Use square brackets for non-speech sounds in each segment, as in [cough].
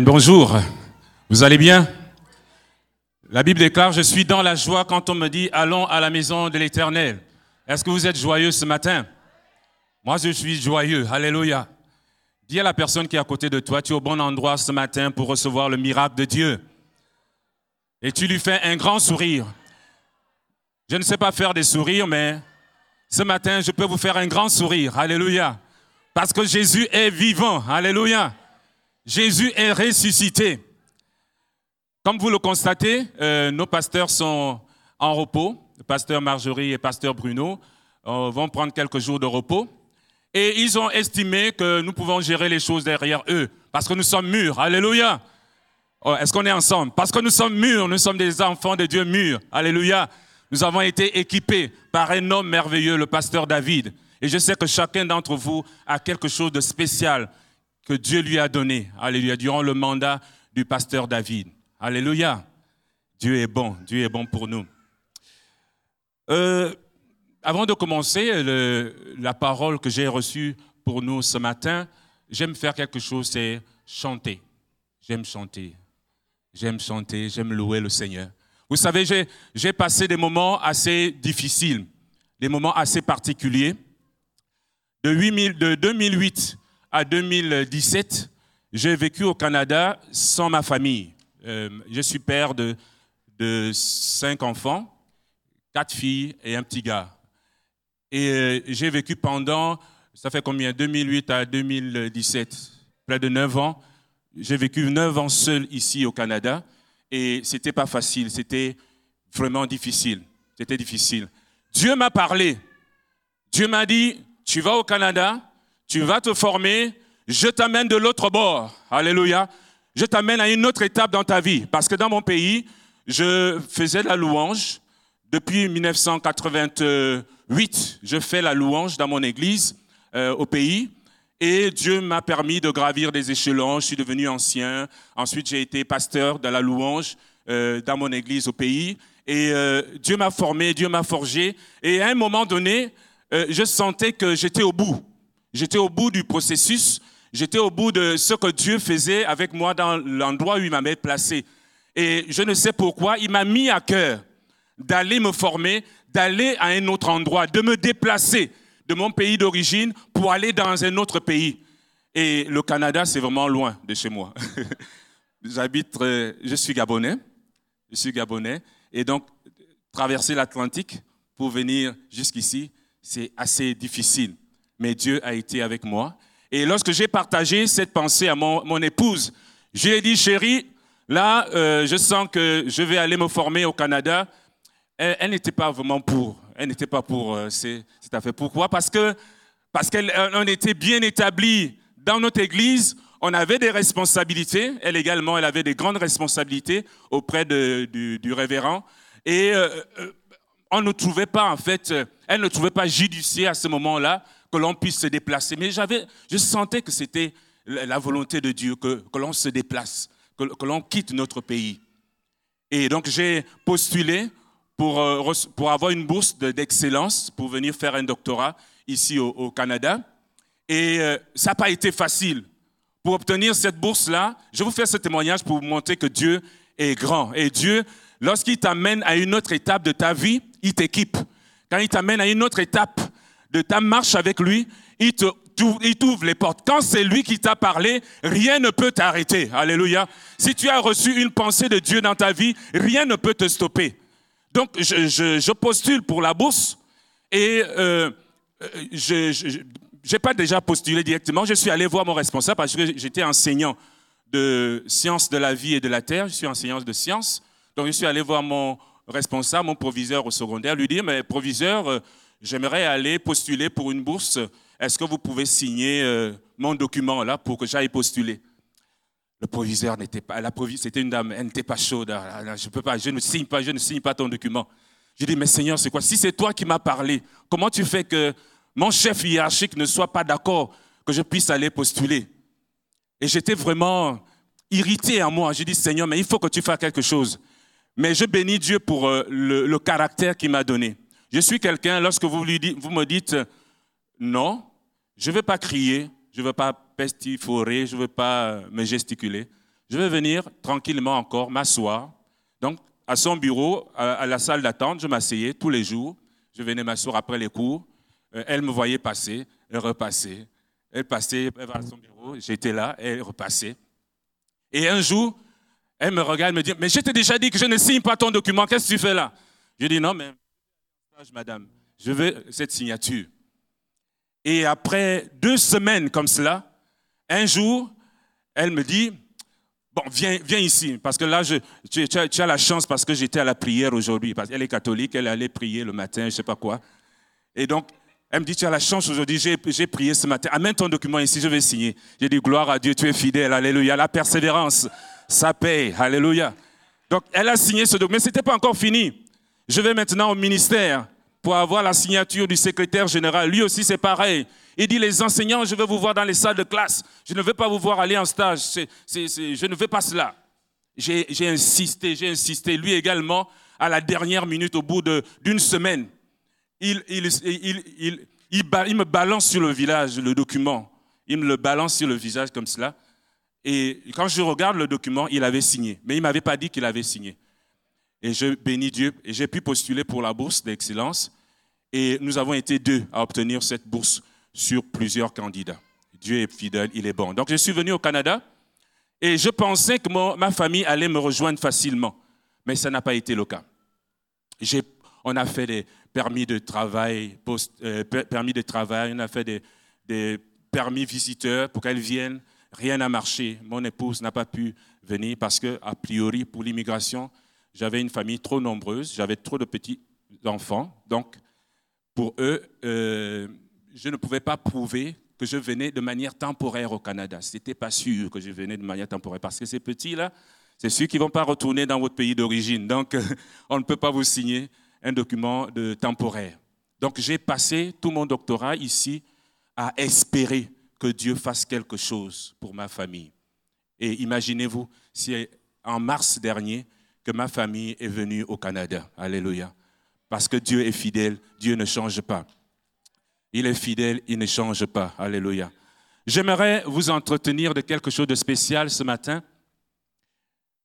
Bonjour, vous allez bien? La Bible déclare, je suis dans la joie quand on me dit, allons à la maison de l'Éternel. Est-ce que vous êtes joyeux ce matin? Moi, je suis joyeux. Alléluia. Dis à la personne qui est à côté de toi, tu es au bon endroit ce matin pour recevoir le miracle de Dieu. Et tu lui fais un grand sourire. Je ne sais pas faire des sourires, mais ce matin, je peux vous faire un grand sourire. Alléluia. Parce que Jésus est vivant. Alléluia. Jésus est ressuscité. Comme vous le constatez, euh, nos pasteurs sont en repos. Le pasteur Marjorie et pasteur Bruno euh, vont prendre quelques jours de repos. Et ils ont estimé que nous pouvons gérer les choses derrière eux. Parce que nous sommes mûrs. Alléluia. Oh, est-ce qu'on est ensemble? Parce que nous sommes mûrs, nous sommes des enfants de Dieu mûrs. Alléluia. Nous avons été équipés par un homme merveilleux, le pasteur David. Et je sais que chacun d'entre vous a quelque chose de spécial que Dieu lui a donné, alléluia, durant le mandat du pasteur David. Alléluia. Dieu est bon, Dieu est bon pour nous. Euh, avant de commencer la parole que j'ai reçue pour nous ce matin, j'aime faire quelque chose, c'est chanter. J'aime chanter. J'aime chanter, j'aime louer le Seigneur. Vous savez, j'ai passé des moments assez difficiles, des moments assez particuliers. De, 8000, de 2008 à 2017, j'ai vécu au Canada sans ma famille. Euh, je suis père de, cinq enfants, quatre filles et un petit gars. Et euh, j'ai vécu pendant, ça fait combien 2008 à 2017, près de neuf ans. J'ai vécu neuf ans seul ici au Canada et c'était pas facile, c'était vraiment difficile. C'était difficile. Dieu m'a parlé. Dieu m'a dit, tu vas au Canada, tu vas te former, je t'amène de l'autre bord. Alléluia. Je t'amène à une autre étape dans ta vie. Parce que dans mon pays, je faisais la louange. Depuis 1988, je fais la louange dans mon église euh, au pays. Et Dieu m'a permis de gravir des échelons. Je suis devenu ancien. Ensuite, j'ai été pasteur de la louange euh, dans mon église au pays. Et euh, Dieu m'a formé, Dieu m'a forgé. Et à un moment donné, je sentais que j'étais au bout. J'étais au bout du processus, j'étais au bout de ce que Dieu faisait avec moi dans l'endroit où il m'avait placé. Et je ne sais pourquoi, il m'a mis à cœur d'aller me former, d'aller à un autre endroit, de me déplacer de mon pays d'origine pour aller dans un autre pays. Et le Canada, c'est vraiment loin de chez moi. [laughs] J'habite, euh, je suis gabonais, je suis gabonais, et donc traverser l'Atlantique pour venir jusqu'ici, c'est assez difficile mais Dieu a été avec moi. Et lorsque j'ai partagé cette pensée à mon, épouse, je lui ai dit, chérie, là, euh, je sens que je vais aller me former au Canada. Elle, n'était pas vraiment pour. Elle n'était pas pour euh, cette affaire. Pourquoi? Parce que parce qu'on était bien établi dans notre église. On avait des responsabilités. Elle également, elle avait des grandes responsabilités auprès du, révérend. Et euh, on ne trouvait pas, en fait, elle ne trouvait pas judicieux à ce moment-là que l'on puisse se déplacer. Mais j'avais, je sentais que c'était la volonté de Dieu que, que l'on se déplace, que, que l'on quitte notre pays. Et donc j'ai postulé pour, euh, pour avoir une bourse d'excellence pour venir faire un doctorat ici au, Canada. Et euh, ça n'a pas été facile. Pour obtenir cette bourse-là, je vous fais ce témoignage pour vous montrer que Dieu est grand. Et Dieu, lorsqu'il t'amène à une autre étape de ta vie, il t'équipe. Quand il t'amène à une autre étape de ta marche avec lui, il t'ouvre les portes. Quand c'est lui qui t'a parlé, rien ne peut t'arrêter. Alléluia. Si tu as reçu une pensée de Dieu dans ta vie, rien ne peut te stopper. Donc, je, postule pour la bourse et euh, je n'ai pas déjà postulé directement. Je suis allé voir mon responsable parce que j'étais enseignant de sciences de la vie et de la terre. Je suis enseignant de sciences. Donc, je suis allé voir mon responsable, mon proviseur au secondaire, lui dire, mais proviseur, euh, j'aimerais aller postuler pour une bourse. Est-ce que vous pouvez signer euh, mon document là pour que j'aille postuler? Le proviseur n'était pas, la c'était une dame, elle n'était pas chaude. Ah, je peux pas, je ne signe pas, je ne signe pas ton document. Je dis, mais Seigneur, c'est quoi? Si c'est toi qui m'as parlé, comment tu fais que mon chef hiérarchique ne soit pas d'accord que je puisse aller postuler? Et j'étais vraiment irrité en moi. J'ai dit, Seigneur, mais il faut que tu fasses quelque chose. Mais je bénis Dieu pour euh, le caractère qu'il m'a donné. Je suis quelqu'un, lorsque vous, me dites non, je ne vais pas crier, je ne vais pas pestiforer, je ne vais pas me gesticuler. Je vais venir tranquillement encore m'asseoir. Donc, à son bureau, à, la salle d'attente, je m'asseyais tous les jours. Je venais m'asseoir après les cours. Euh, elle me voyait passer, elle repassait. Elle passait, elle à son bureau, j'étais là, elle repassait. Et un jour, elle me regarde, me dit, mais je déjà dit que je ne signe pas ton document, qu'est-ce que tu fais là? Je dis, non, mais, madame, je veux cette signature. Et après deux semaines comme cela, un jour, elle me dit, bon, viens, viens ici, parce que là, je, tu, as, la chance parce que j'étais à la prière aujourd'hui, parce qu'elle est catholique, elle allait prier le matin, je ne sais pas quoi. Et donc, elle me dit, tu as la chance aujourd'hui, j'ai prié ce matin. Amène ton document ici, je vais signer. J'ai dit, gloire à Dieu, tu es fidèle, alléluia. La persévérance, ça paye, alléluia. Donc, elle a signé ce document, mais ce n'était pas encore fini. Je vais maintenant au ministère pour avoir la signature du secrétaire général. Lui aussi, c'est pareil. Il dit, les enseignants, je veux vous voir dans les salles de classe. Je ne veux pas vous voir aller en stage. je ne veux pas cela. J'ai insisté, j'ai insisté. Lui également, à la dernière minute, au bout d'une semaine, il, me balance sur le village le document. Il me le balance sur le visage comme cela. Et quand je regarde le document, il avait signé. Mais il ne m'avait pas dit qu'il avait signé. Et je bénis Dieu. Et j'ai pu postuler pour la bourse d'excellence. Et nous avons été deux à obtenir cette bourse sur plusieurs candidats. Dieu est fidèle, il est bon. Donc je suis venu au Canada et je pensais que ma famille allait me rejoindre facilement. Mais ça n'a pas été le cas. On a fait des, permis de travail, euh, permis de travail, on a fait des, permis visiteurs pour qu'elles viennent. Rien n'a marché. Mon épouse n'a pas pu venir parce que, a priori, pour l'immigration, j'avais une famille trop nombreuse, j'avais trop de petits enfants. Donc, pour eux, euh, je ne pouvais pas prouver que je venais de manière temporaire au Canada. Ce n'était pas sûr que je venais de manière temporaire parce que ces petits-là, c'est ceux qui ne vont pas retourner dans votre pays d'origine. Donc, [laughs] on ne peut pas vous signer un document de temporaire. Donc j'ai passé tout mon doctorat ici à espérer que Dieu fasse quelque chose pour ma famille. Et imaginez-vous, c'est en mars dernier que ma famille est venue au Canada. Alléluia. Parce que Dieu est fidèle, Dieu ne change pas. Il est fidèle, il ne change pas. Alléluia. J'aimerais vous entretenir de quelque chose de spécial ce matin,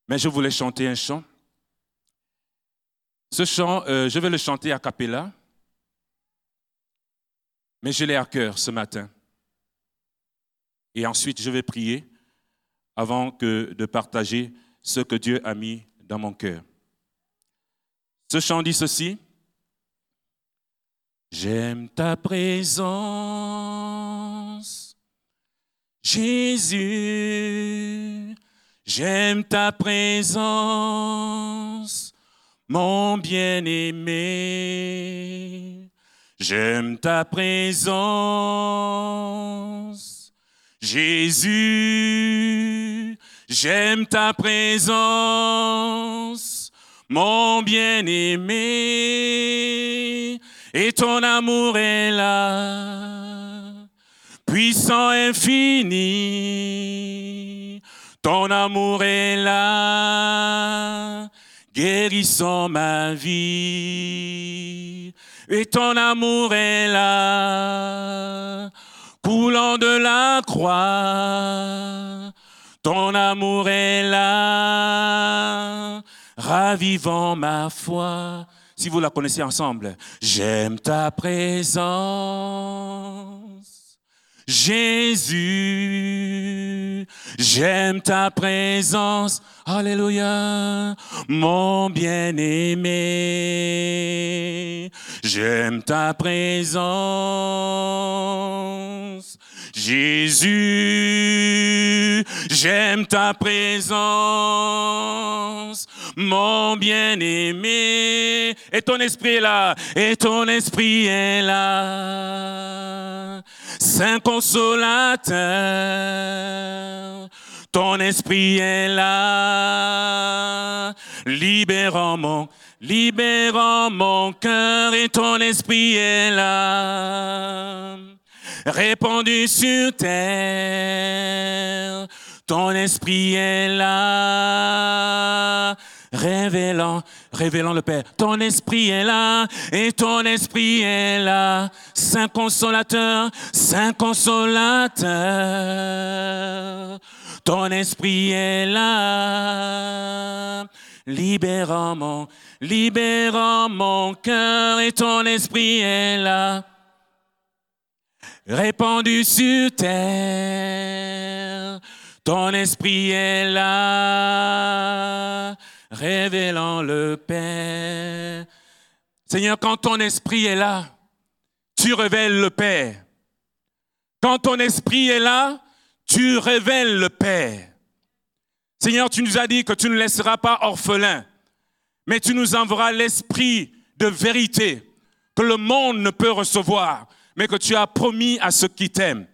mais je voulais chanter un chant. Ce chant, euh, je vais le chanter à cappella, mais je l'ai à cœur ce matin. Et ensuite, je vais prier avant que de partager ce que Dieu a mis dans mon cœur. Ce chant dit ceci. J'aime ta présence, Jésus, j'aime ta présence mon bien-aimé. J'aime ta présence, Jésus. J'aime ta présence, mon bien-aimé. Et ton amour est là, puissant infini. Ton amour est là guérissant ma vie. Et ton amour est là, coulant de la croix. Ton amour est là, ravivant ma foi. Si vous la connaissez ensemble, j'aime ta présence. Jésus, j'aime ta présence. Alléluia, mon bien-aimé. J'aime ta présence. Jésus, j'aime ta présence, mon bien-aimé. Et ton esprit est là, et ton esprit est là. Saint consolateur, ton esprit est là, libérant mon, libérant mon cœur et ton esprit est là, répandu sur terre, ton esprit est là, révélant, révélant le Père. Ton esprit est là et ton esprit est là. Saint consolateur, Saint consolateur. ton esprit est là. Libérant mon, libérant mon cœur et ton esprit est là. Répandu sur terre, ton esprit est là, révélant le Père. Seigneur, quand ton esprit est là, tu révèles le Père. Quand ton esprit est là, tu révèles le Père. Seigneur, tu nous as dit que tu ne laisseras pas orphelin, mais tu nous enverras l'esprit de vérité que le monde ne peut recevoir, mais que tu as promis à ceux qui t'aiment.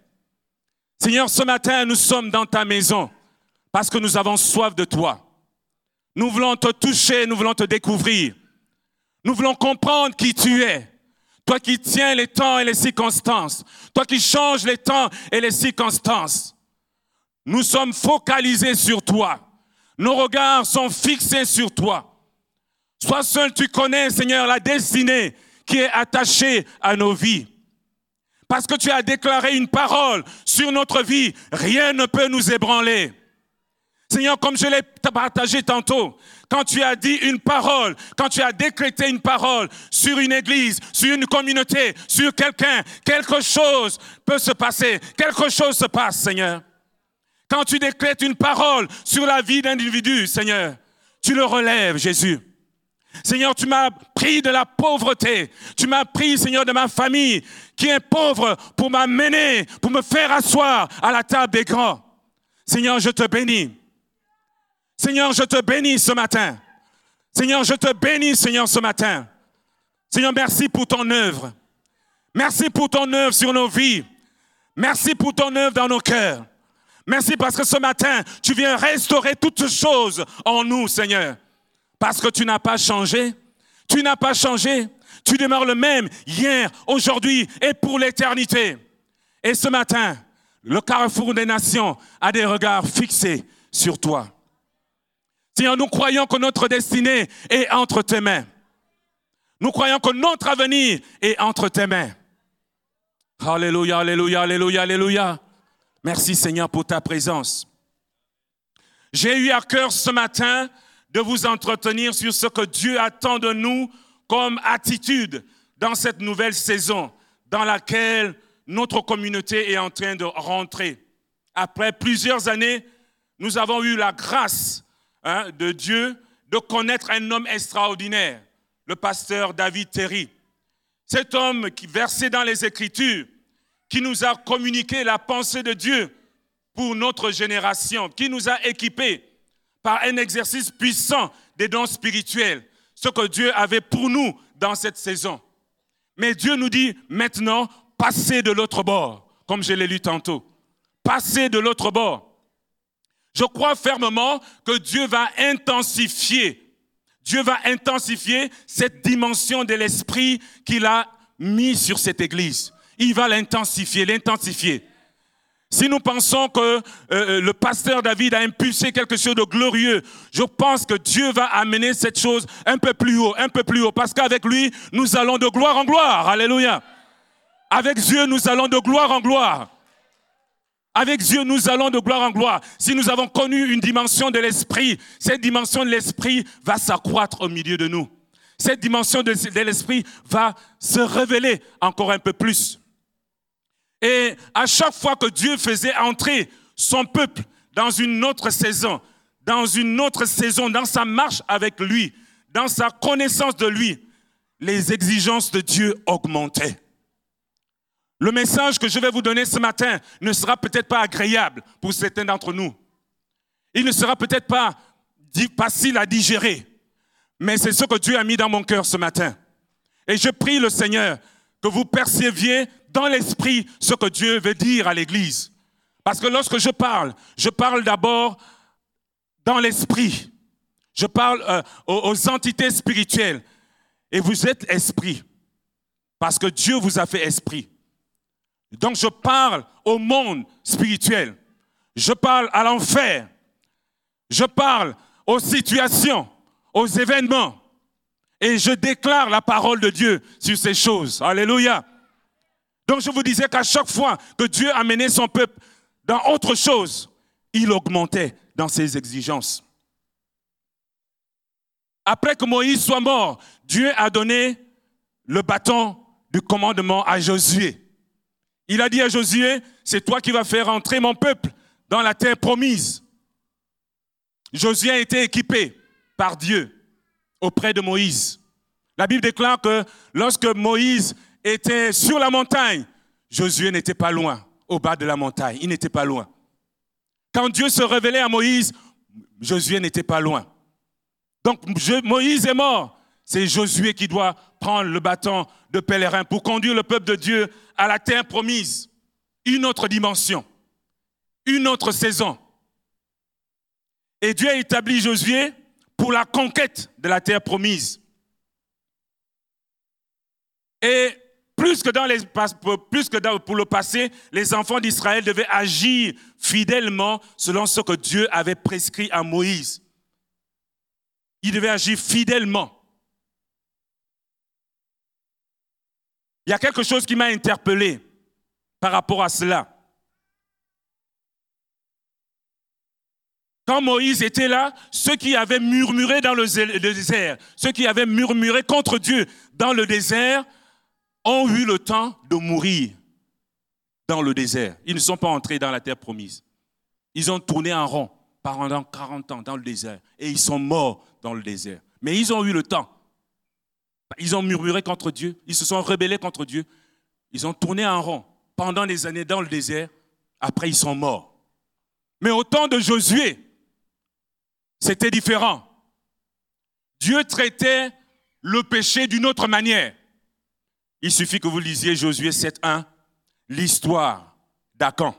Seigneur, ce matin, nous sommes dans ta maison parce que nous avons soif de toi. Nous voulons te toucher, nous voulons te découvrir. Nous voulons comprendre qui tu es. Toi qui tiens les temps et les circonstances. Toi qui changes les temps et les circonstances. Nous sommes focalisés sur toi. Nos regards sont fixés sur toi. Sois seul tu connais, Seigneur, la destinée qui est attachée à nos vies. Parce que tu as déclaré une parole sur notre vie, rien ne peut nous ébranler. Seigneur, comme je l'ai partagé tantôt, quand tu as dit une parole, quand tu as décrété une parole sur une église, sur une communauté, sur quelqu'un, quelque chose peut se passer. Quelque chose se passe, Seigneur. Quand tu décrètes une parole sur la vie d'individu, Seigneur, tu le relèves, Jésus. Seigneur, tu m'as pris de la pauvreté. Tu m'as pris, Seigneur, de ma famille qui est pauvre pour m'amener, pour me faire asseoir à la table des grands. Seigneur, je te bénis. Seigneur, je te bénis ce matin. Seigneur, je te bénis, Seigneur, ce matin. Seigneur, merci pour ton œuvre. Merci pour ton œuvre sur nos vies. Merci pour ton œuvre dans nos cœurs. Merci parce que ce matin, tu viens restaurer toutes choses en nous, Seigneur. Parce que tu n'as pas changé. Tu n'as pas changé. Tu demeures le même hier, aujourd'hui et pour l'éternité. Et ce matin, le carrefour des nations a des regards fixés sur toi. Seigneur, nous croyons que notre destinée est entre tes mains. Nous croyons que notre avenir est entre tes mains. Alléluia, alléluia, alléluia, alléluia. Merci Seigneur pour ta présence. J'ai eu à cœur ce matin de vous entretenir sur ce que Dieu attend de nous comme attitude dans cette nouvelle saison dans laquelle notre communauté est en train de rentrer. Après plusieurs années, nous avons eu la grâce Hein, de Dieu de connaître un homme extraordinaire, le pasteur David Terry. Cet homme qui versait dans les Écritures, qui nous a communiqué la pensée de Dieu pour notre génération, qui nous a équipés par un exercice puissant des dons spirituels, ce que Dieu avait pour nous dans cette saison. Mais Dieu nous dit maintenant, passez de l'autre bord, comme je l'ai lu tantôt. Passez de l'autre bord. Je crois fermement que Dieu va intensifier, Dieu va intensifier cette dimension de l'esprit qu'il a mis sur cette église. Il va l'intensifier, l'intensifier. Si nous pensons que euh, euh, le pasteur David a impulsé quelque chose de glorieux, je pense que Dieu va amener cette chose un peu plus haut, un peu plus haut, parce qu'avec lui, nous allons de gloire en gloire. Alléluia. Avec Dieu, nous allons de gloire en gloire. Avec Dieu, nous allons de gloire en gloire. Si nous avons connu une dimension de l'esprit, cette dimension de l'esprit va s'accroître au milieu de nous. Cette dimension de, l'esprit va se révéler encore un peu plus. Et à chaque fois que Dieu faisait entrer son peuple dans une autre saison, dans une autre saison, dans sa marche avec lui, dans sa connaissance de lui, les exigences de Dieu augmentaient. Le message que je vais vous donner ce matin ne sera peut-être pas agréable pour certains d'entre nous. Il ne sera peut-être pas facile à digérer, mais c'est ce que Dieu a mis dans mon cœur ce matin. Et je prie le Seigneur que vous perceviez dans l'esprit ce que Dieu veut dire à l'Église. Parce que lorsque je parle, je parle d'abord dans l'esprit. Je parle euh, aux entités spirituelles. Et vous êtes esprit. Parce que Dieu vous a fait esprit. Donc je parle au monde spirituel. Je parle à l'enfer. Je parle aux situations, aux événements. Et je déclare la parole de Dieu sur ces choses. Alléluia. Donc je vous disais qu'à chaque fois que Dieu a mené son peuple dans autre chose, il augmentait dans ses exigences. Après que Moïse soit mort, Dieu a donné le bâton du commandement à Josué. Il a dit à Josué, c'est toi qui vas faire entrer mon peuple dans la terre promise. Josué a été équipé par Dieu auprès de Moïse. La Bible déclare que lorsque Moïse était sur la montagne, Josué n'était pas loin, au bas de la montagne. Il n'était pas loin. Quand Dieu se révélait à Moïse, Josué n'était pas loin. Donc Moïse est mort. C'est Josué qui doit prendre le bâton de pèlerin pour conduire le peuple de Dieu à la terre promise. Une autre dimension, une autre saison. Et Dieu a établi Josué pour la conquête de la terre promise. Et plus que, dans pour le passé, les enfants d'Israël devaient agir fidèlement selon ce que Dieu avait prescrit à Moïse. Ils devaient agir fidèlement. Il y a quelque chose qui m'a interpellé par rapport à cela. Quand Moïse était là, ceux qui avaient murmuré dans le désert, ceux qui avaient murmuré contre Dieu dans le désert, ont eu le temps de mourir dans le désert. Ils ne sont pas entrés dans la terre promise. Ils ont tourné en rond pendant 40 ans dans le désert et ils sont morts dans le désert. Mais ils ont eu le temps. Ils ont murmuré contre Dieu, ils se sont rebellés contre Dieu. Ils ont tourné en rond pendant des années dans le désert. Après, ils sont morts. Mais au temps de Josué, c'était différent. Dieu traitait le péché d'une autre manière. Il suffit que vous lisiez Josué 7.1, l'histoire d'Acan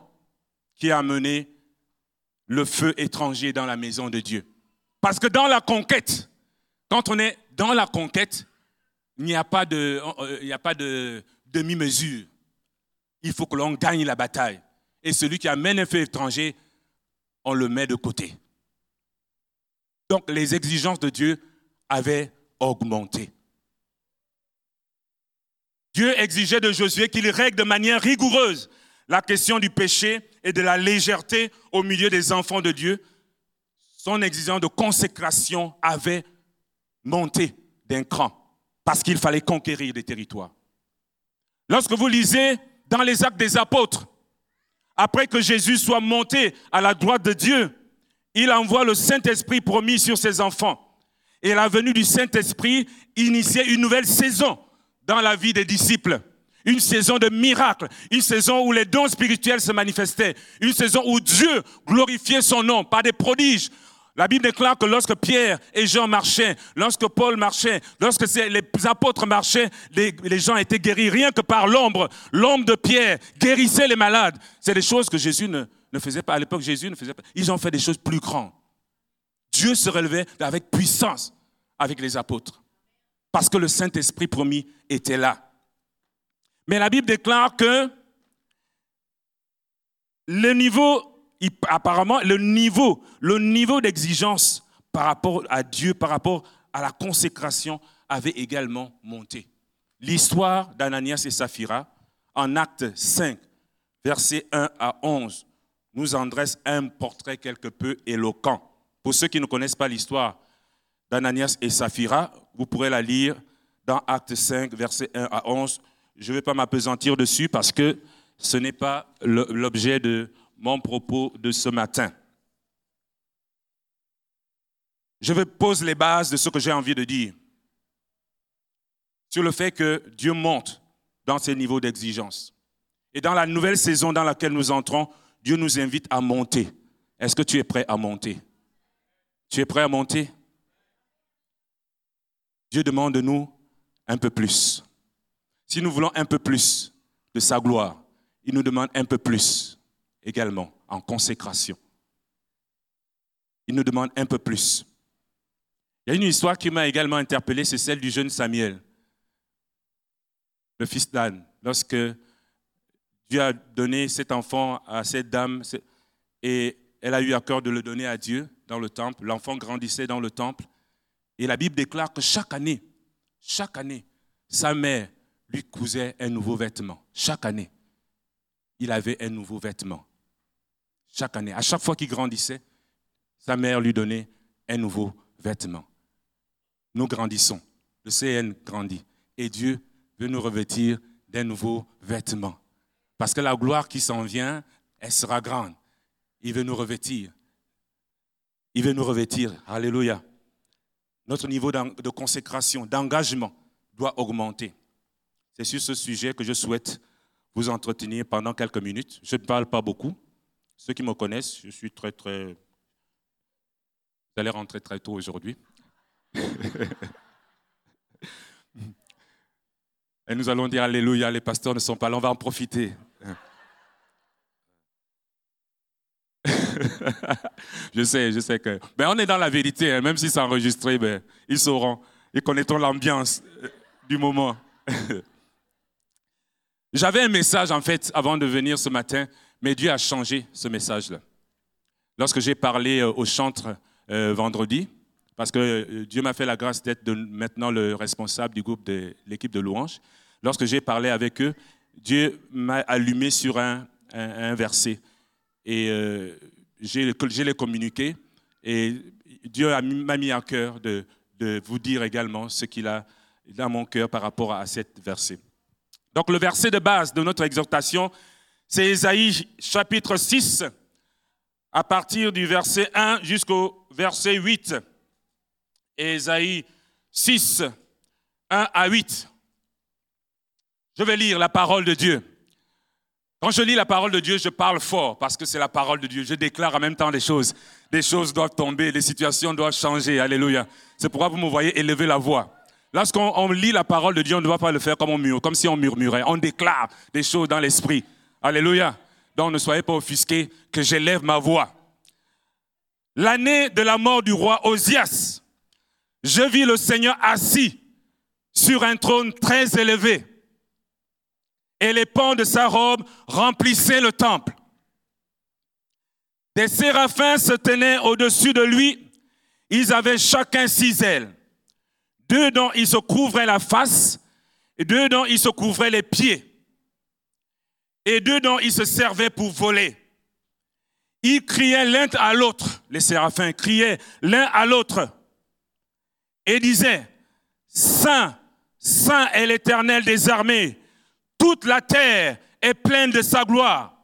qui a amené le feu étranger dans la maison de Dieu. Parce que dans la conquête, quand on est dans la conquête, il n'y a pas de, euh, a pas de demi-mesure. Il faut que l'on gagne la bataille. Et celui qui amène un feu étranger, on le met de côté. Donc les exigences de Dieu avaient augmenté. Dieu exigeait de Josué qu'il règle de manière rigoureuse la question du péché et de la légèreté au milieu des enfants de Dieu. Son exigence de consécration avait monté d'un cran parce qu'il fallait conquérir des territoires. Lorsque vous lisez dans les actes des apôtres, après que Jésus soit monté à la droite de Dieu, il envoie le Saint-Esprit promis sur ses enfants. Et la venue du Saint-Esprit initiait une nouvelle saison dans la vie des disciples. Une saison de miracles, une saison où les dons spirituels se manifestaient, une saison où Dieu glorifiait son nom par des prodiges. La Bible déclare que lorsque Pierre et Jean marchaient, lorsque Paul marchait, lorsque les apôtres marchaient, les, gens étaient guéris rien que par l'ombre. L'ombre de Pierre guérissait les malades. C'est des choses que Jésus ne, faisaient pas, à l'époque Jésus ne faisait pas. Ils ont fait des choses plus grandes. Dieu se relevait avec puissance avec les apôtres. Parce que le Saint-Esprit promis était là. Mais la Bible déclare que le niveau, apparemment, le niveau, d'exigence par rapport à Dieu, par rapport à la consécration, avait également monté. L'histoire d'Ananias et Saphira, en acte 5, versets 1 à 11, nous en dresse un portrait quelque peu éloquent. Pour ceux qui ne connaissent pas l'histoire d'Ananias et Saphira, vous pourrez la lire dans Acte 5, versets 1 à 11. Je ne vais pas m'apesantir dessus parce que ce n'est pas l'objet de mon propos de ce matin. Je vais poser les bases de ce que j'ai envie de dire sur le fait que Dieu monte dans ses niveaux d'exigence. Et dans la nouvelle saison dans laquelle nous entrons, Dieu nous invite à monter. Est-ce que tu es prêt à monter? Tu es prêt à monter? Dieu demande de nous un peu plus. Si nous voulons un peu plus de sa gloire, il nous demande un peu plus également en consécration. Il nous demande un peu plus. Il y a une histoire qui m'a également interpellé, c'est celle du jeune Samuel, le fils d'Anne, lorsque Dieu a donné cet enfant à cette dame et elle a eu à cœur de le donner à Dieu dans le temple. L'enfant grandissait dans le temple. Et la Bible déclare que chaque année, chaque année, sa mère lui cousait un nouveau vêtement. Chaque année, il avait un nouveau vêtement. chaque année. À chaque fois qu'il grandissait, sa mère lui donnait un nouveau vêtement. Nous grandissons. Le CN grandit. Et Dieu veut nous revêtir d'un nouveau vêtement. Parce que la gloire qui s'en vient, elle sera grande. Il veut nous revêtir. Il veut nous revêtir. Alléluia. Notre niveau de consécration, d'engagement doit augmenter. C'est sur ce sujet que je souhaite vous entretenir pendant quelques minutes. Je ne parle pas beaucoup. Ceux qui me connaissent, je suis très, très... Vous allez rentrer très tôt aujourd'hui. [laughs] Et nous allons dire Alléluia, les pasteurs ne sont pas là, on va en profiter. [laughs] je sais, je sais que. Mais on est dans la vérité, hein. même si c'est enregistré, ben, ils sauront, ils connaîtront l'ambiance euh, du moment. [laughs] J'avais un message en fait avant de venir ce matin, mais Dieu a changé ce message-là. Lorsque j'ai parlé euh, au chantre euh, vendredi, parce que Dieu m'a fait la grâce d'être maintenant le responsable du groupe de l'équipe de louanges, lorsque j'ai parlé avec eux, Dieu m'a allumé sur un, verset. Et j'ai les communiqué et Dieu m'a mis à cœur de, vous dire également ce qu'il a dans mon cœur par rapport à cette verset. Donc le verset de base de notre exhortation, c'est Ésaïe chapitre 6, à partir du verset 1 jusqu'au verset 8. Ésaïe 6, 1 à 8. Je vais lire la parole de Dieu. Quand je lis la parole de Dieu, je parle fort parce que c'est la parole de Dieu. Je déclare en même temps des choses. Des choses doivent tomber, des situations doivent changer. Alléluia. C'est pourquoi vous me voyez élever la voix. Lorsqu'on lit la parole de Dieu, on ne doit pas le faire comme on murmure, comme si on murmurait. On déclare des choses dans l'esprit. Alléluia. Donc ne soyez pas offusqués que j'élève ma voix. L'année de la mort du roi Osias, je vis le Seigneur assis sur un trône très élevé et les pans de sa robe remplissaient le temple. Des séraphins se tenaient au-dessus de lui. Ils avaient chacun six ailes. Deux dont ils se couvraient la face, et deux dont ils se couvraient les pieds, et deux dont ils se servaient pour voler. Ils criaient l'un à l'autre, les séraphins criaient l'un à l'autre, et disaient, Saint, Saint est l'Éternel des armées, toute la terre est pleine de sa gloire.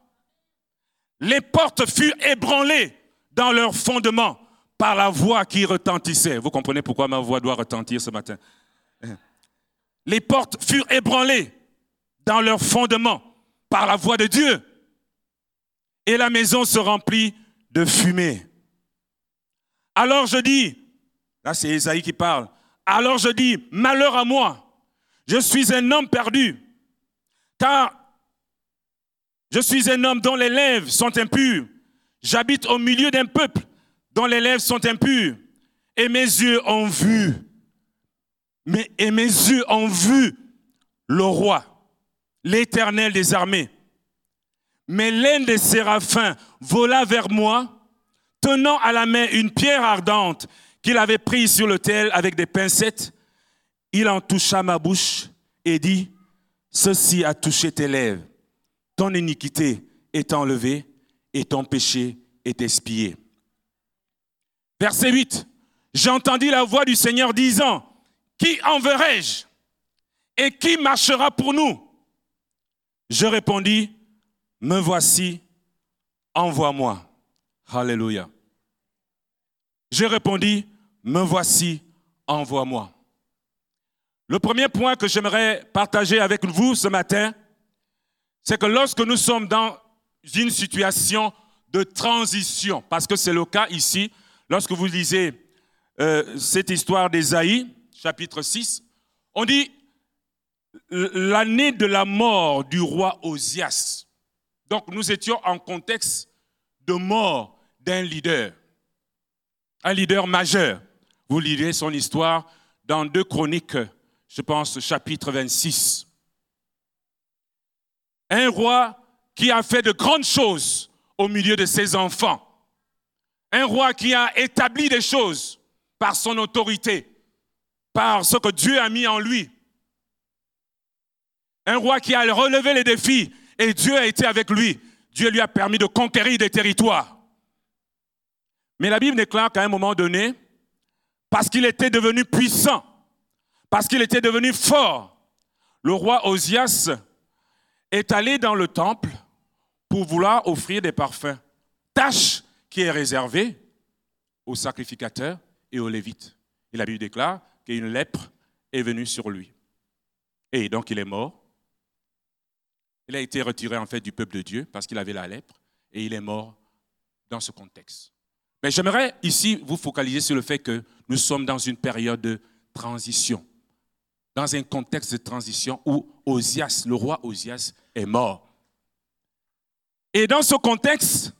Les portes furent ébranlées dans leur fondement par la voix qui retentissait. Vous comprenez pourquoi ma voix doit retentir ce matin? Les portes furent ébranlées dans leur fondement par la voix de Dieu. Et la maison se remplit de fumée. Alors je dis, là c'est Isaïe qui parle, alors je dis, malheur à moi, je suis un homme perdu car je suis un homme dont les lèvres sont impures. J'habite au milieu d'un peuple dont les lèvres sont impures. Et mes yeux ont vu, mais, et mes yeux ont vu le roi, l'éternel des armées. Mais l'un des séraphins vola vers moi, tenant à la main une pierre ardente qu'il avait prise sur l'autel avec des pincettes. Il en toucha ma bouche et dit, Ceci a touché tes lèvres. Ton iniquité est enlevée et ton péché est expié. Verset 8. J'entendis la voix du Seigneur disant, Qui enverrai-je Et qui marchera pour nous? Je répondis, Me voici, envoie-moi. Alléluia. Je répondis, Me voici, envoie-moi. Le premier point que j'aimerais partager avec vous ce matin, c'est que lorsque nous sommes dans une situation de transition, parce que c'est le cas ici, lorsque vous lisez euh, cette histoire d'Ésaïe, chapitre 6, on dit l'année de la mort du roi Osias. Donc nous étions en contexte de mort d'un leader, un leader majeur. Vous lirez son histoire dans deux chroniques je pense, chapitre 26. Un roi qui a fait de grandes choses au milieu de ses enfants. Un roi qui a établi des choses par son autorité, par ce que Dieu a mis en lui. Un roi qui a relevé les défis et Dieu a été avec lui. Dieu lui a permis de conquérir des territoires. Mais la Bible déclare qu'à un moment donné, parce qu'il était devenu puissant, parce qu'il était devenu fort, le roi Osias est allé dans le temple pour vouloir offrir des parfums, tâche qui est réservée aux sacrificateurs et aux lévites. Et la Bible déclare qu'une lèpre est venue sur lui. Et donc il est mort. Il a été retiré en fait du peuple de Dieu parce qu'il avait la lèpre et il est mort dans ce contexte. Mais j'aimerais ici vous focaliser sur le fait que nous sommes dans une période de transition, dans un contexte de transition où Osias, le roi Osias, est mort. Et dans ce contexte,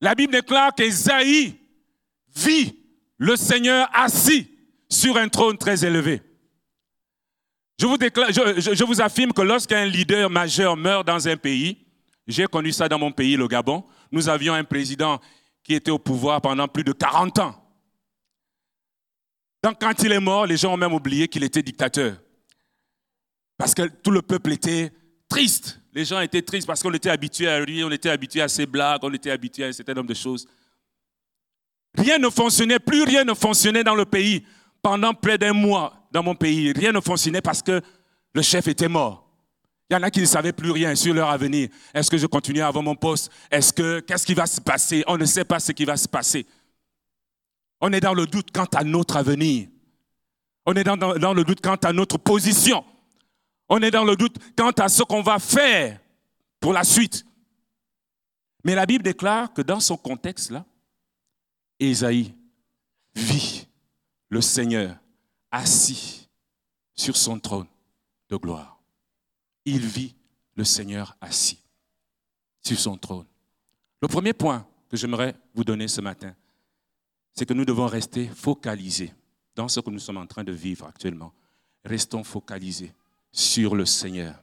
la Bible déclare qu'Esaïe vit le Seigneur assis sur un trône très élevé. Je vous, je vous affirme que lorsqu'un leader majeur meurt dans un pays, j'ai connu ça dans mon pays, le Gabon, nous avions un président qui était au pouvoir pendant plus de 40 ans. Donc quand il est mort, les gens ont même oublié qu'il était dictateur. Parce que tout le peuple était triste. Les gens étaient tristes parce qu'on était habitué à lui, on était habitué à ses blagues, on était habitué à un certain nombre de choses. Rien ne fonctionnait, plus rien ne fonctionnait dans le pays. Pendant près d'un mois dans mon pays, rien ne fonctionnait parce que le chef était mort. Il y en a qui ne savaient plus rien sur leur avenir. Est-ce que je continue à avoir mon poste? Est-ce que qu'est-ce qui va se passer? On ne sait pas ce qui va se passer. On est dans le doute quant à notre avenir. On est dans, le doute quant à notre position. On est dans le doute quant à ce qu'on va faire pour la suite. Mais la Bible déclare que dans son contexte-là, Ésaïe vit le Seigneur assis sur son trône de gloire il vit le Seigneur assis sur son trône. Le premier point que j'aimerais vous donner ce matin, c'est que nous devons rester focalisés dans ce que nous sommes en train de vivre actuellement. Restons focalisés sur le Seigneur.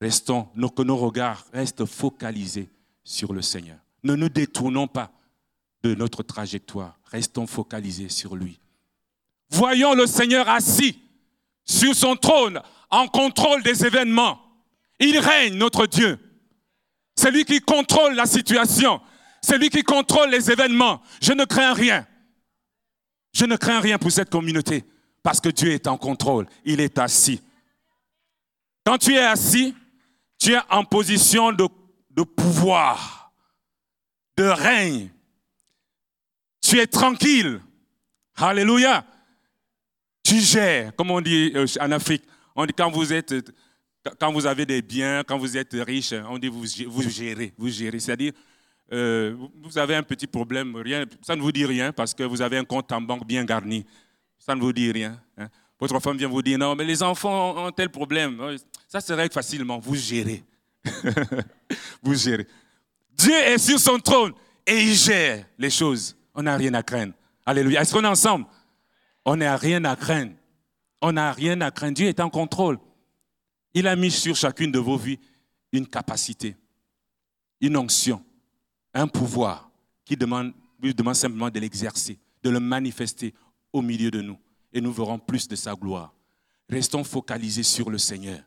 Restons, que nos regards restent focalisés sur le Seigneur. Ne nous détournons pas de notre trajectoire. Restons focalisés sur lui. Voyons le Seigneur assis sur son trône en contrôle des événements. Il règne, notre Dieu. C'est lui qui contrôle la situation. C'est lui qui contrôle les événements. Je ne crains rien. Je ne crains rien pour cette communauté parce que Dieu est en contrôle. Il est assis. Quand tu es assis, tu es en position de, pouvoir, de règne. Tu es tranquille. Alléluia. Tu gères, comme on dit euh, en Afrique. On dit quand vous quand vous avez des biens, quand vous êtes riche, on dit vous, vous gérez, vous gérez. C'est-à-dire, euh, vous avez un petit problème, rien, ça ne vous dit rien parce que vous avez un compte en banque bien garni. Ça ne vous dit rien. Hein. Votre femme vient vous dire non, mais les enfants ont tel problème. Ça se règle facilement. Vous gérez. [laughs] vous gérez. Dieu est sur son trône et il gère les choses. On n'a rien à craindre. Alléluia. Est-ce qu'on est ensemble? On n'a rien à craindre. On n'a rien à craindre. Dieu est en contrôle. Il a mis sur chacune de vos vies une capacité, une onction, un pouvoir qui demande, simplement de l'exercer, de le manifester au milieu de nous. Et nous verrons plus de sa gloire. Restons focalisés sur le Seigneur.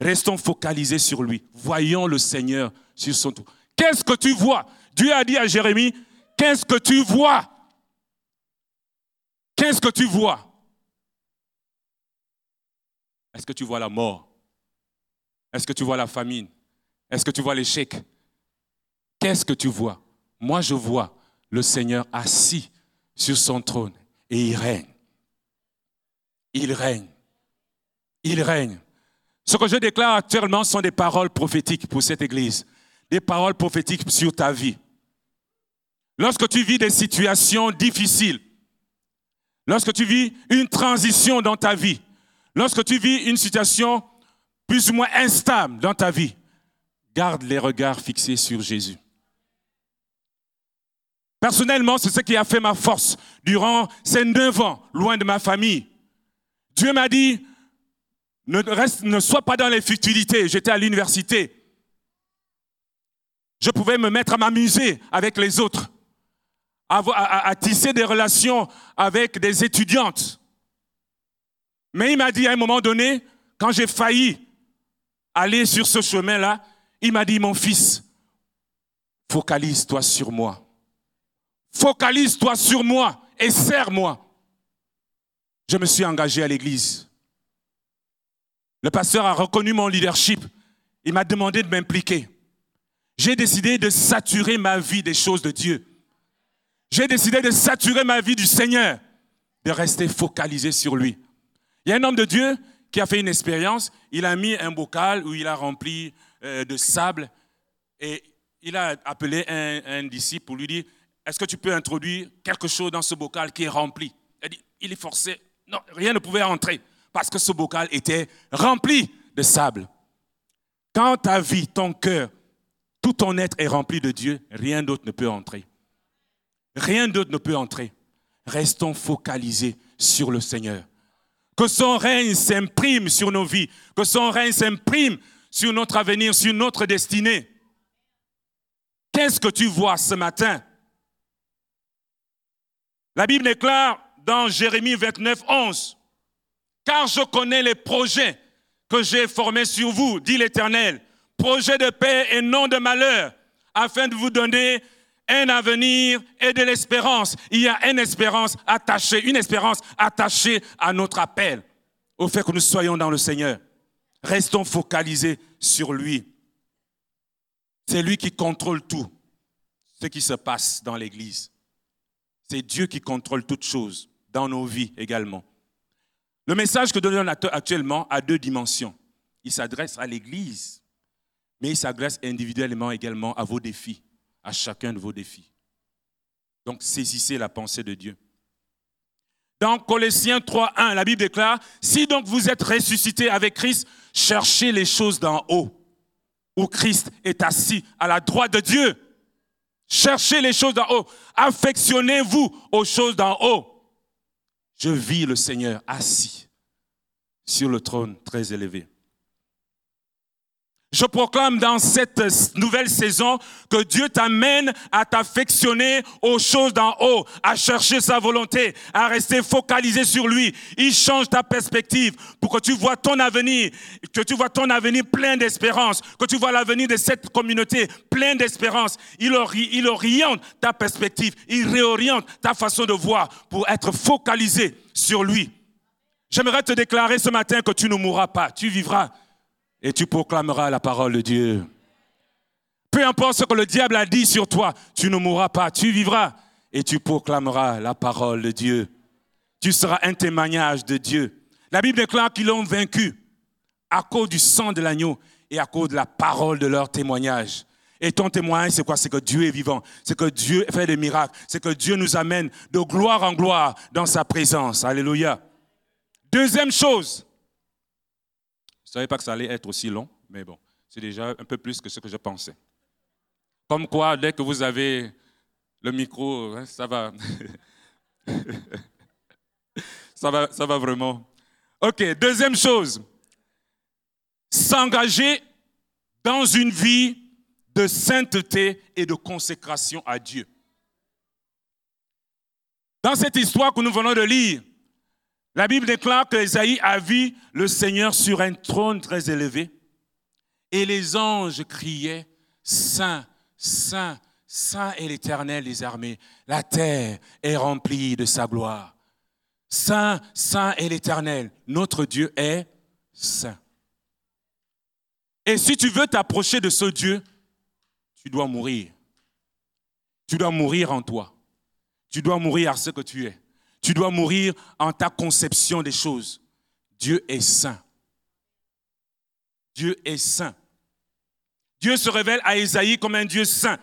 Restons focalisés sur lui. Voyons le Seigneur sur son tour. Qu'est-ce que tu vois? Dieu a dit à Jérémie, qu'est-ce que tu vois? Qu'est-ce que tu vois? Est-ce que tu vois la mort? Est-ce que tu vois la famine? Est-ce que tu vois l'échec? Qu'est-ce que tu vois? Moi, je vois le Seigneur assis sur son trône et il règne. Il règne. Il règne. Ce que je déclare actuellement sont des paroles prophétiques pour cette Église. Des paroles prophétiques sur ta vie. Lorsque tu vis des situations difficiles, Lorsque tu vis une transition dans ta vie, lorsque tu vis une situation plus ou moins instable dans ta vie, garde les regards fixés sur Jésus. Personnellement, c'est ce qui a fait ma force durant ces neuf ans, loin de ma famille. Dieu m'a dit, ne, sois pas dans les futilités. J'étais à l'université. Je pouvais me mettre à m'amuser avec les autres à, tisser des relations avec des étudiantes. Mais il m'a dit à un moment donné, quand j'ai failli aller sur ce chemin-là, il m'a dit, mon fils, focalise-toi sur moi. Focalise-toi sur moi et serre-moi. Je me suis engagé à l'église. Le pasteur a reconnu mon leadership. Il m'a demandé de m'impliquer. J'ai décidé de saturer ma vie des choses de Dieu. J'ai décidé de saturer ma vie du Seigneur, de rester focalisé sur lui. Il y a un homme de Dieu qui a fait une expérience. Il a mis un bocal où il a rempli euh, de sable et il a appelé un disciple pour lui dire Est-ce que tu peux introduire quelque chose dans ce bocal qui est rempli? Il dit Il est forcé. Non, rien ne pouvait entrer parce que ce bocal était rempli de sable. Quand ta vie, ton cœur, tout ton être est rempli de Dieu, rien d'autre ne peut entrer. Rien d'autre ne peut entrer. Restons focalisés sur le Seigneur. Que son règne s'imprime sur nos vies, que son règne s'imprime sur notre avenir, sur notre destinée. Qu'est-ce que tu vois ce matin? La Bible déclare dans Jérémie 29, 11, Car je connais les projets que j'ai formés sur vous, dit l'Éternel, projets de paix et non de malheur, afin de vous donner un avenir et de l'espérance. Il y a une espérance attachée, une espérance attachée à notre appel, au fait que nous soyons dans le Seigneur. Restons focalisés sur lui. C'est lui qui contrôle tout ce qui se passe dans l'Église. C'est Dieu qui contrôle toutes choses, dans nos vies également. Le message que donne actuellement a deux dimensions. Il s'adresse à l'Église, mais il s'adresse individuellement également à vos défis à chacun de vos défis. Donc saisissez la pensée de Dieu. Dans Colossiens 3.1, la Bible déclare, si donc vous êtes ressuscité avec Christ, cherchez les choses d'en haut, où Christ est assis à la droite de Dieu. Cherchez les choses d'en haut. Affectionnez-vous aux choses d'en haut. Je vis le Seigneur assis sur le trône très élevé. Je proclame dans cette nouvelle saison que Dieu t'amène à t'affectionner aux choses d'en haut, à chercher sa volonté, à rester focalisé sur lui. Il change ta perspective pour que tu vois ton avenir, que tu vois ton avenir plein d'espérance, que tu vois l'avenir de cette communauté plein d'espérance. Il, il oriente ta perspective, il réoriente ta façon de voir pour être focalisé sur lui. J'aimerais te déclarer ce matin que tu ne mourras pas, tu vivras et tu proclameras la parole de Dieu. Peu importe ce que le diable a dit sur toi, tu ne mourras pas, tu vivras et tu proclameras la parole de Dieu. Tu seras un témoignage de Dieu. La Bible déclare qu'ils l'ont vaincu à cause du sang de l'agneau et à cause de la parole de leur témoignage. Et ton témoignage, c'est quoi? C'est que Dieu est vivant, c'est que Dieu fait des miracles, c'est que Dieu nous amène de gloire en gloire dans sa présence. Alléluia. Deuxième chose, je ne savais pas que ça allait être aussi long, mais bon, c'est déjà un peu plus que ce que je pensais. Comme quoi, dès que vous avez le micro, hein, ça va. [laughs] ça va. Ça va vraiment. Ok, deuxième chose. S'engager dans une vie de sainteté et de consécration à Dieu. Dans cette histoire que nous venons de lire, la Bible déclare que Esaïe a vu le Seigneur sur un trône très élevé et les anges criaient Saint, Saint, Saint est l'Éternel des armées. La terre est remplie de sa gloire. Saint, Saint est l'Éternel. Notre Dieu est saint. Et si tu veux t'approcher de ce Dieu, tu dois mourir. Tu dois mourir en toi. Tu dois mourir à ce que tu es. Tu dois mourir en ta conception des choses. Dieu est saint. Dieu est saint. Dieu se révèle à Isaïe comme un Dieu saint.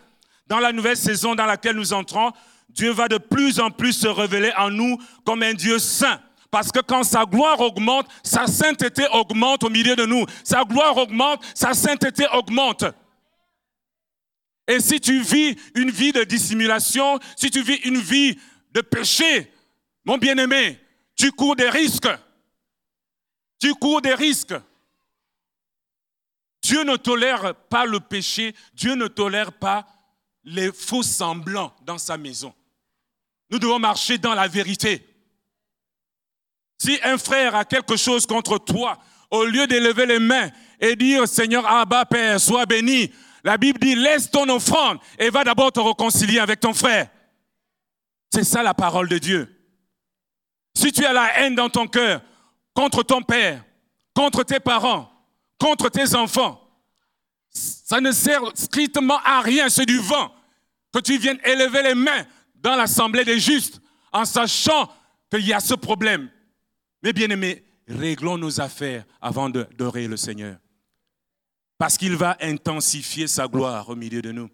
Dans la nouvelle saison dans laquelle nous entrons, Dieu va de plus en plus se révéler en nous comme un Dieu saint. Parce que quand sa gloire augmente, sa sainteté augmente au milieu de nous. Sa gloire augmente, sa sainteté augmente. Et si tu vis une vie de dissimulation, si tu vis une vie de péché, mon bien-aimé, tu cours des risques. Tu cours des risques. Dieu ne tolère pas le péché, Dieu ne tolère pas les faux semblants dans sa maison. Nous devons marcher dans la vérité. Si un frère a quelque chose contre toi, au lieu d'élever les mains et dire Seigneur Abba Père, sois béni, la Bible dit laisse ton offrande et va d'abord te réconcilier avec ton frère. C'est ça la parole de Dieu. Si tu as la haine dans ton cœur contre ton père, contre tes parents, contre tes enfants, ça ne sert strictement à rien, c'est du vent. Que tu viennes élever les mains dans l'assemblée des justes en sachant qu'il y a ce problème. Mais bien aimés, réglons nos affaires avant d'adorer le Seigneur. Parce qu'il va intensifier sa gloire au milieu de nous.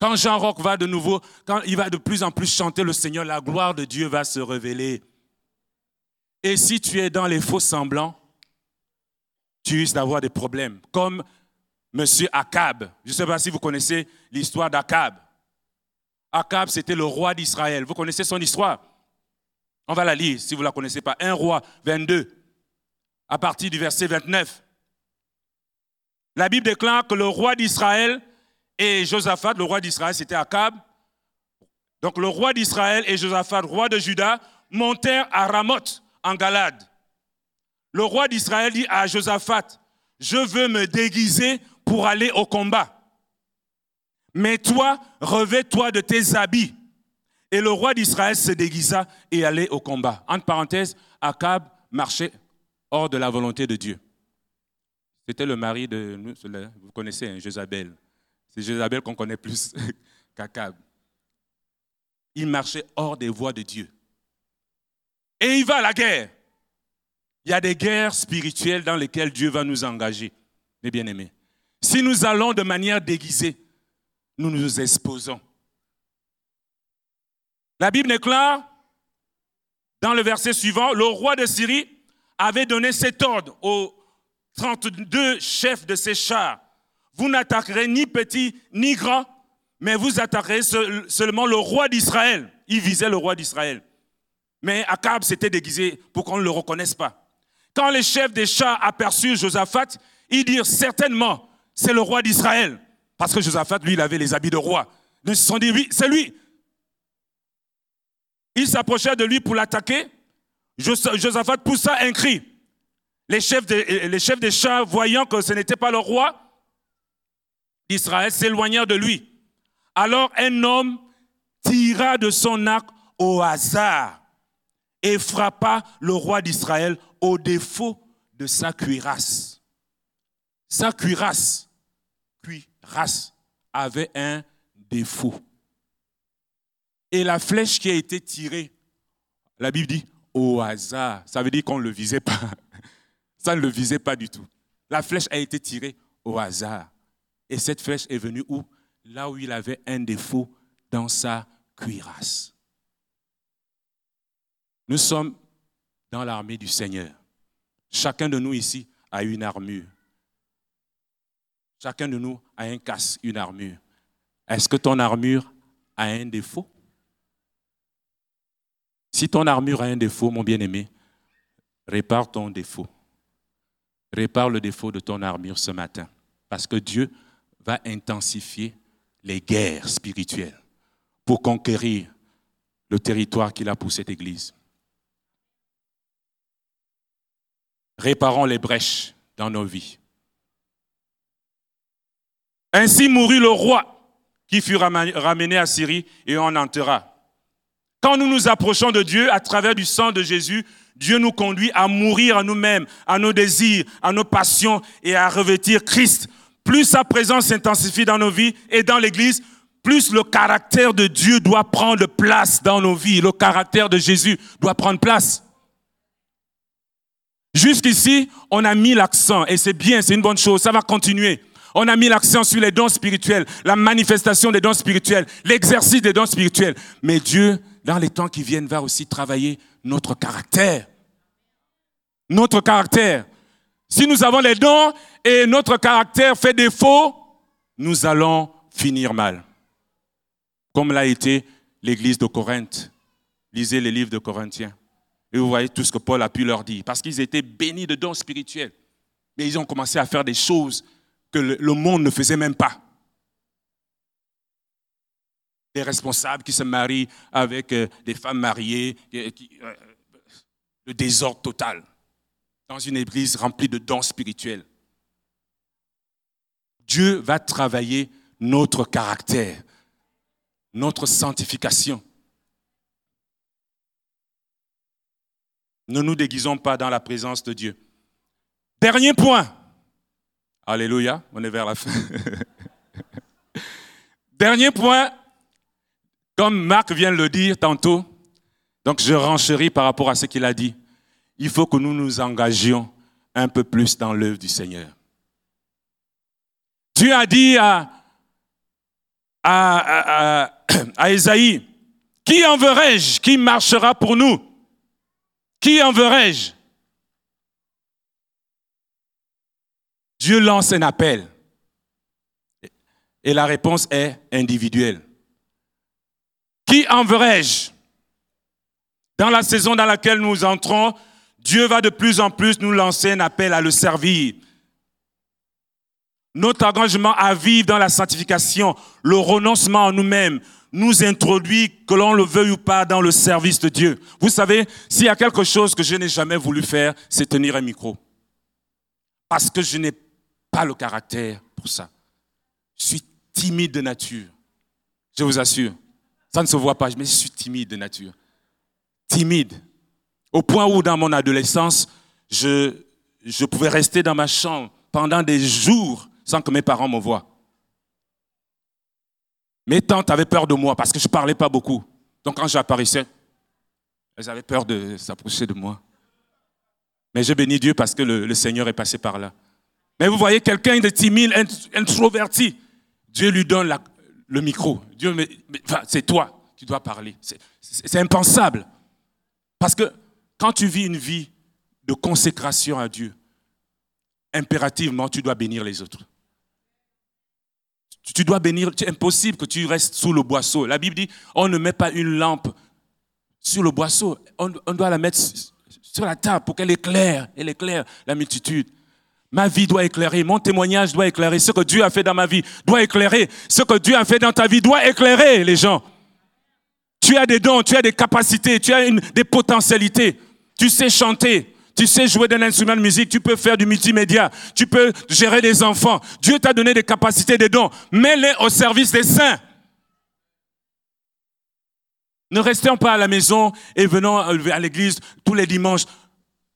Quand Jean Roch va de nouveau, quand il va de plus en plus chanter le Seigneur, la gloire de Dieu va se révéler. Et si tu es dans les faux semblants, tu risques d'avoir des problèmes. Comme M. Akab. Je ne sais pas si vous connaissez l'histoire d'Akab. Akab, c'était le roi d'Israël. Vous connaissez son histoire? On va la lire si vous ne la connaissez pas. Un roi 22, à partir du verset 29. La Bible déclare que le roi d'Israël et Josaphat, le roi d'Israël, c'était Akab. Donc le roi d'Israël et Josaphat, roi de Juda, montèrent à Ramoth, en Galade. Le roi d'Israël dit à Josaphat, je veux me déguiser pour aller au combat. Mais toi, revêt-toi de tes habits. Et le roi d'Israël se déguisa et allait au combat. Entre parenthèses, Akab marchait hors de la volonté de Dieu. C'était le mari de, vous connaissez, hein, Jézabel. C'est Jézabel qu'on connaît plus [laughs] qu'Akab. Il marchait hors des voies de Dieu. Et il va à la guerre. Il y a des guerres spirituelles dans lesquelles Dieu va nous engager, mes bien-aimés. Si nous allons de manière déguisée, nous nous exposons. La Bible déclare, dans le verset suivant, le roi de Syrie avait donné cet ordre aux 32 chefs de ses chars vous n'attaquerez ni petit ni grand, mais vous attaquerez seulement le roi d'Israël. Il visait le roi d'Israël. Mais Akab s'était déguisé pour qu'on ne le reconnaisse pas. Quand les chefs des chats aperçurent Josaphat, ils dirent certainement, c'est le roi d'Israël. Parce que Josaphat, lui, il avait les habits de roi. Ils se sont dit, oui, c'est lui. Ils s'approchèrent de lui pour l'attaquer. Josaphat poussa un cri. Les chefs, les chefs des chats, voyant que ce n'était pas le roi, Israël s'éloignèrent de lui. Alors un homme tira de son arc au hasard et frappa le roi d'Israël au défaut de sa cuirasse. Sa cuirasse, cuirasse avait un défaut. Et la flèche qui a été tirée, la Bible dit au hasard, ça veut dire qu'on ne le visait pas. [laughs] Ça ne le visait pas du tout. La flèche a été tirée au hasard. Et cette flèche est venue où? Là où il avait un défaut dans sa cuirasse. Nous sommes dans l'armée du Seigneur. Chacun de nous ici a une armure. Chacun de nous a un casque, une armure. Est-ce que ton armure a un défaut? Si ton armure a un défaut, mon bien-aimé, répare ton défaut. Répare le défaut de ton armure ce matin. Parce que Dieu va intensifier les guerres spirituelles pour conquérir le territoire qu'il a pour cette Église. Réparons les brèches dans nos vies. Ainsi mourut le roi qui fut ramené à Syrie et on enterra. Quand nous nous approchons de Dieu à travers du sang de Jésus, Dieu nous conduit à mourir à nous-mêmes, à nos désirs, à nos passions et à revêtir Christ plus sa présence s'intensifie dans nos vies et dans l'Église, plus le caractère de Dieu doit prendre place dans nos vies. Le caractère de Jésus doit prendre place. Jusqu'ici, on a mis l'accent, et c'est bien, c'est une bonne chose, ça va continuer. On a mis l'accent sur les dons spirituels, la manifestation des dons spirituels, l'exercice des dons spirituels. Mais Dieu, dans les temps qui viennent, va aussi travailler notre caractère. Notre caractère. Si nous avons les dons et notre caractère fait défaut, nous allons finir mal. Comme l'a été l'église de Corinthe. Lisez les livres de Corinthiens. Et vous voyez tout ce que Paul a pu leur dire. Parce qu'ils étaient bénis de dons spirituels. Mais ils ont commencé à faire des choses que le monde ne faisait même pas. Des responsables qui se marient avec euh, des femmes mariées, euh, le désordre total dans une église remplie de dons spirituels. Dieu va travailler notre caractère, notre sanctification. Ne nous déguisons pas dans la présence de Dieu. Dernier point. Alléluia, on est vers la fin. [laughs] Dernier point, comme Marc vient de le dire tantôt, donc je renchéris par rapport à ce qu'il a dit. Il faut que nous nous engagions un peu plus dans l'œuvre du Seigneur. Dieu a dit à, à, Esaïe, qui enverrai-je Qui marchera pour nous? Qui enverrai-je Dieu lance un appel. Et la réponse est individuelle. Qui enverrai-je Dans la saison dans laquelle nous entrons, Dieu va de plus en plus nous lancer un appel à le servir. Notre engagement à vivre dans la sanctification, le renoncement en nous-mêmes, nous introduit, que l'on le veuille ou pas, dans le service de Dieu. Vous savez, s'il y a quelque chose que je n'ai jamais voulu faire, c'est tenir un micro. Parce que je n'ai pas le caractère pour ça. Je suis timide de nature. Je vous assure. Ça ne se voit pas, mais je suis timide de nature. Timide. Au point où, dans mon adolescence, je, je pouvais rester dans ma chambre pendant des jours sans que mes parents me voient. Mes tantes avaient peur de moi parce que je ne parlais pas beaucoup. Donc quand j'apparaissais, elles avaient peur de s'approcher de moi. Mais je bénis Dieu parce que le, le Seigneur est passé par là. Mais vous voyez, quelqu'un de timide, introverti, Dieu lui donne la, le micro. Dieu, c'est toi, tu dois parler. C'est impensable. Parce que quand tu vis une vie de consécration à Dieu, impérativement, tu dois bénir les autres. Tu dois bénir, c'est impossible que tu restes sous le boisseau. La Bible dit, on ne met pas une lampe sur le boisseau, on, doit la mettre sur la table pour qu'elle éclaire, elle éclaire la multitude. Ma vie doit éclairer, mon témoignage doit éclairer, ce que Dieu a fait dans ma vie doit éclairer, ce que Dieu a fait dans ta vie doit éclairer les gens. Tu as des dons, tu as des capacités, tu as des potentialités. Tu sais chanter, tu sais jouer d'un instrument de musique, tu peux faire du multimédia, tu peux gérer des enfants. Dieu t'a donné des capacités, des dons. Mets-les au service des saints. Ne restons pas à la maison et venons à l'église tous les dimanches.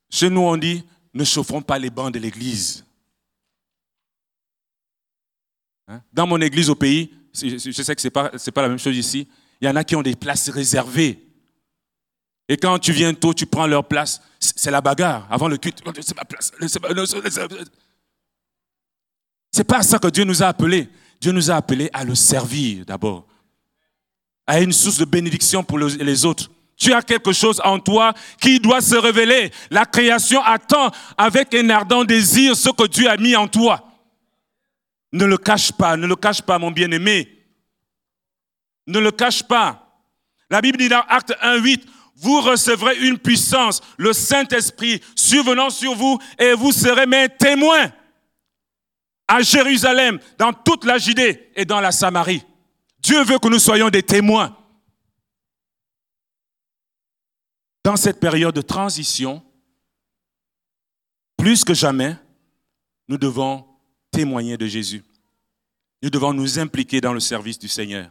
Chez nous, on dit, ne chauffons pas les bancs de l'église. Hein? Dans mon église au pays, je sais que ce n'est pas, pas la même chose ici, il y en a qui ont des places réservées. Et quand tu viens tôt, tu prends leur place, c'est la bagarre. Avant le culte, c'est ma place. C'est pas ça que Dieu nous a appelés. Dieu nous a appelés à le servir d'abord, à une source de bénédiction pour les autres. Tu as quelque chose en toi qui doit se révéler. La création attend avec un ardent désir ce que Dieu a mis en toi. Ne le cache pas, ne le cache pas, mon bien-aimé. Ne le cache pas. La Bible dit dans Acte 1, 8, vous recevrez une puissance, le Saint-Esprit survenant sur vous, et vous serez mes témoins à Jérusalem, dans toute la Judée et dans la Samarie. Dieu veut que nous soyons des témoins. dans cette période de transition, plus que jamais, nous devons témoigner de Jésus. Nous devons nous impliquer dans le service du Seigneur.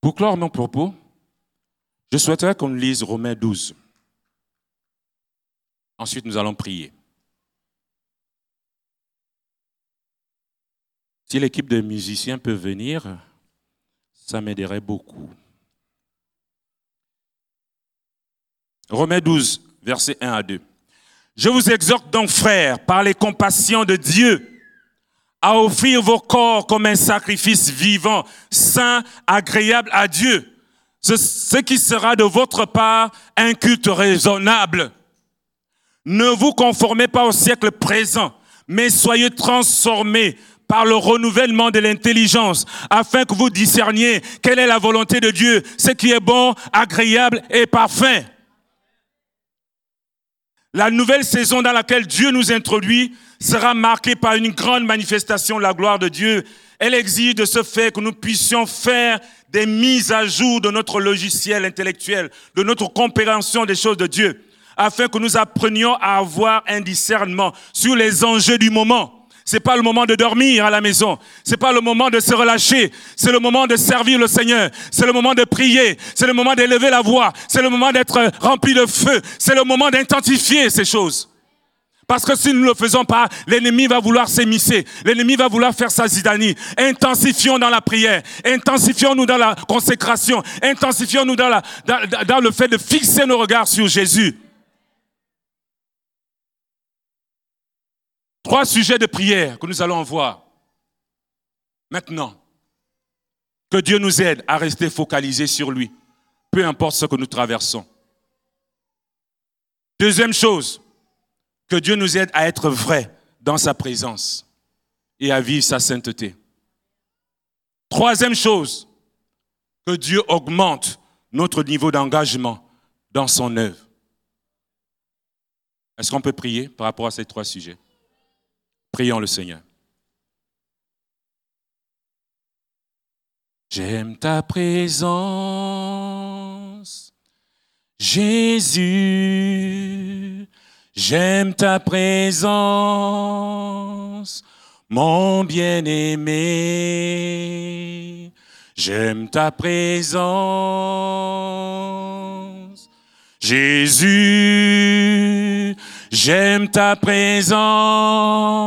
Pour clore mon propos, je souhaiterais qu'on lise Romains 12. Ensuite, nous allons prier. Si l'équipe de musiciens peut venir, ça m'aiderait beaucoup. Romains 12, versets 1 à 2. Je vous exhorte donc, frères, par les compassions de Dieu, à offrir vos corps comme un sacrifice vivant, saint, agréable à Dieu, ce, qui sera de votre part un culte raisonnable. Ne vous conformez pas au siècle présent, mais soyez transformés par le renouvellement de l'intelligence, afin que vous discerniez quelle est la volonté de Dieu, ce qui est bon, agréable et parfait. La nouvelle saison dans laquelle Dieu nous introduit sera marquée par une grande manifestation de la gloire de Dieu Elle exige de ce fait que nous puissions faire des mises à jour de notre logiciel intellectuel, de notre compréhension des choses de Dieu, afin que nous apprenions à avoir un discernement sur les enjeux du moment. C'est pas le moment de dormir à la maison. C'est pas le moment de se relâcher. C'est le moment de servir le Seigneur. C'est le moment de prier. C'est le moment d'élever la voix. C'est le moment d'être rempli de feu. C'est le moment d'intensifier ces choses. Parce que si nous ne le faisons pas, l'ennemi va vouloir s'émisser. L'ennemi va vouloir faire sa zidanie. Intensifions dans la prière. Intensifions-nous dans la consécration. Intensifions-nous dans, le fait de fixer nos regards sur Jésus. Trois sujets de prière que nous allons voir. Maintenant, que Dieu nous aide à rester focalisés sur lui, peu importe ce que nous traversons. Deuxième chose, que Dieu nous aide à être vrais dans sa présence et à vivre sa sainteté. Troisième chose, que Dieu augmente notre niveau d'engagement dans son œuvre. Est-ce qu'on peut prier par rapport à ces trois sujets? Prions le Seigneur. J'aime ta présence, Jésus. J'aime ta présence, mon bien-aimé. J'aime ta présence, Jésus. J'aime ta présence.